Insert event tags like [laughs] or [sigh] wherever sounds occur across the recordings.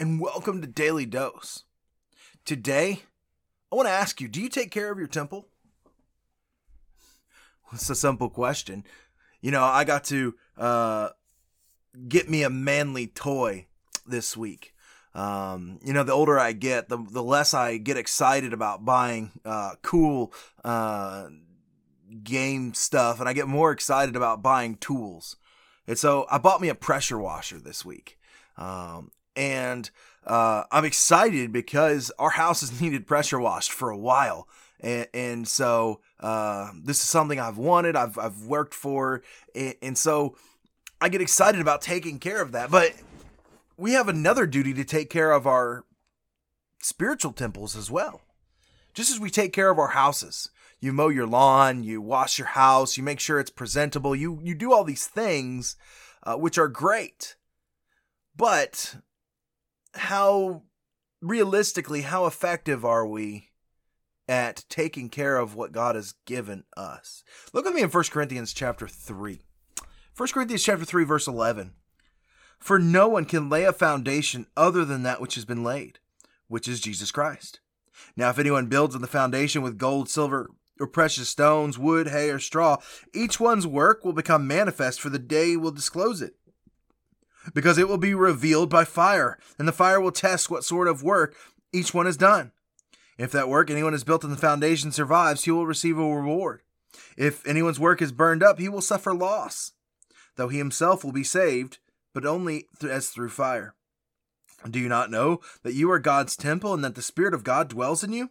and welcome to Daily Dose. Today, I want to ask you do you take care of your temple? It's a simple question. You know, I got to uh, get me a manly toy this week. Um, you know, the older I get, the, the less I get excited about buying uh, cool uh, game stuff, and I get more excited about buying tools. And so I bought me a pressure washer this week. Um, and uh, I'm excited because our house has [laughs] needed pressure washed for a while. And, and so uh, this is something I've wanted, I've, I've worked for. And, and so I get excited about taking care of that. But we have another duty to take care of our spiritual temples as well. Just as we take care of our houses, you mow your lawn, you wash your house, you make sure it's presentable, you you do all these things, uh, which are great. But how realistically, how effective are we at taking care of what God has given us? Look with me in 1 Corinthians chapter 3. 1 Corinthians chapter 3 verse 11. For no one can lay a foundation other than that which has been laid, which is Jesus Christ. Now if anyone builds on the foundation with gold, silver, or precious stones, wood, hay, or straw, each one's work will become manifest, for the day will disclose it. Because it will be revealed by fire, and the fire will test what sort of work each one has done. If that work anyone has built on the foundation survives, he will receive a reward. If anyone's work is burned up, he will suffer loss, though he himself will be saved, but only as through fire. Do you not know that you are God's temple and that the Spirit of God dwells in you?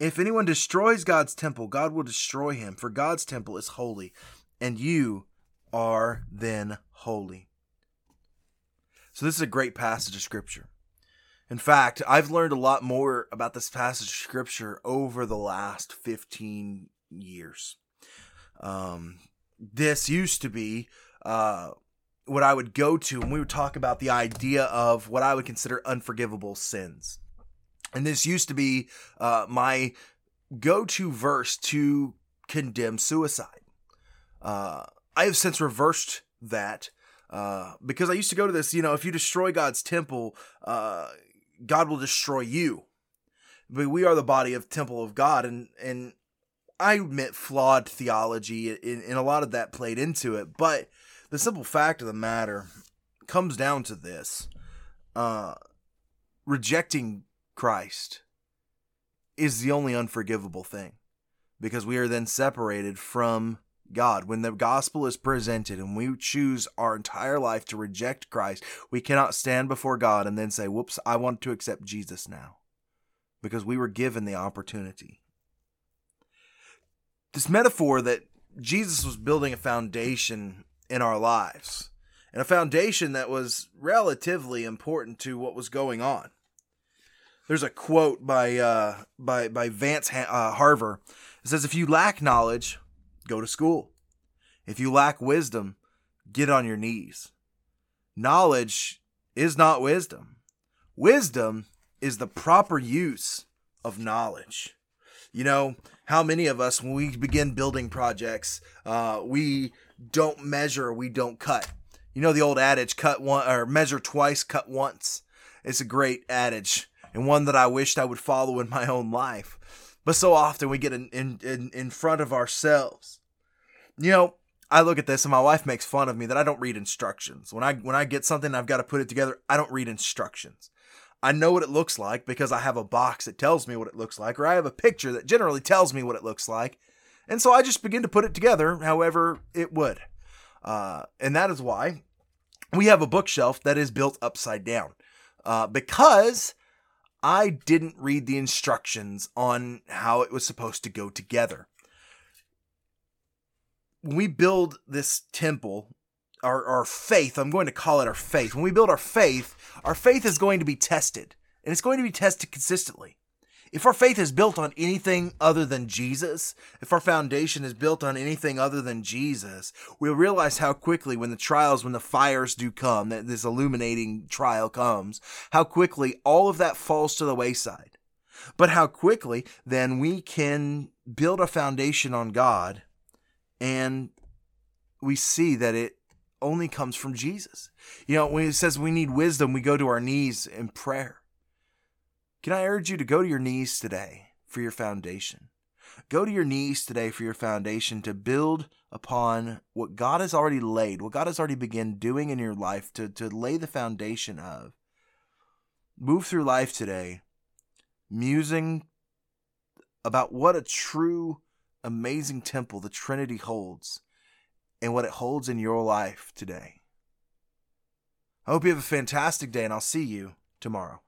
If anyone destroys God's temple, God will destroy him, for God's temple is holy, and you are then holy. So, this is a great passage of Scripture. In fact, I've learned a lot more about this passage of Scripture over the last 15 years. Um, this used to be uh, what I would go to when we would talk about the idea of what I would consider unforgivable sins. And this used to be uh, my go to verse to condemn suicide. Uh, I have since reversed that uh, because I used to go to this, you know, if you destroy God's temple, uh, God will destroy you. But we are the body of temple of God, and and I admit flawed theology, and, and a lot of that played into it. But the simple fact of the matter comes down to this: uh, rejecting Christ is the only unforgivable thing because we are then separated from God. When the gospel is presented and we choose our entire life to reject Christ, we cannot stand before God and then say, Whoops, I want to accept Jesus now because we were given the opportunity. This metaphor that Jesus was building a foundation in our lives and a foundation that was relatively important to what was going on there's a quote by uh, by by Vance uh, Havner. It says, "If you lack knowledge, go to school. If you lack wisdom, get on your knees. Knowledge is not wisdom. Wisdom is the proper use of knowledge." You know, how many of us, when we begin building projects, uh, we don't measure, we don't cut. You know the old adage, cut one or measure twice, cut once. It's a great adage and one that I wished I would follow in my own life. But so often we get in, in, in, front of ourselves. You know, I look at this and my wife makes fun of me that I don't read instructions. When I when I get something I've got to put it together, I don't read instructions. I know what it looks like because I have a box that tells me what it looks like, or I have a picture that generally tells me what it looks like. And so I just begin to put it together however it would. Uh, and that is why we have a bookshelf that is built upside down. Uh, because I didn't read the instructions on how it was supposed to go together. When we build this temple, our, our faith, I'm going to call it our faith. When we build our faith, our faith is going to be tested and it's going to be tested consistently. If our faith is built on anything other than Jesus, if our foundation is built on anything other than Jesus, we'll realize how quickly, when the trials, when the fires do come, that this illuminating trial comes, how quickly all of that falls to the wayside. But how quickly then we can build a foundation on God and we see that it only comes from Jesus. You know, when it says we need wisdom, we go to our knees in prayer. Can I urge you to go to your knees today for your foundation? Go to your knees today for your foundation to build upon what God has already laid, what God has already begun doing in your life to, to lay the foundation of. Move through life today, musing about what a true, amazing temple the Trinity holds and what it holds in your life today. I hope you have a fantastic day, and I'll see you tomorrow.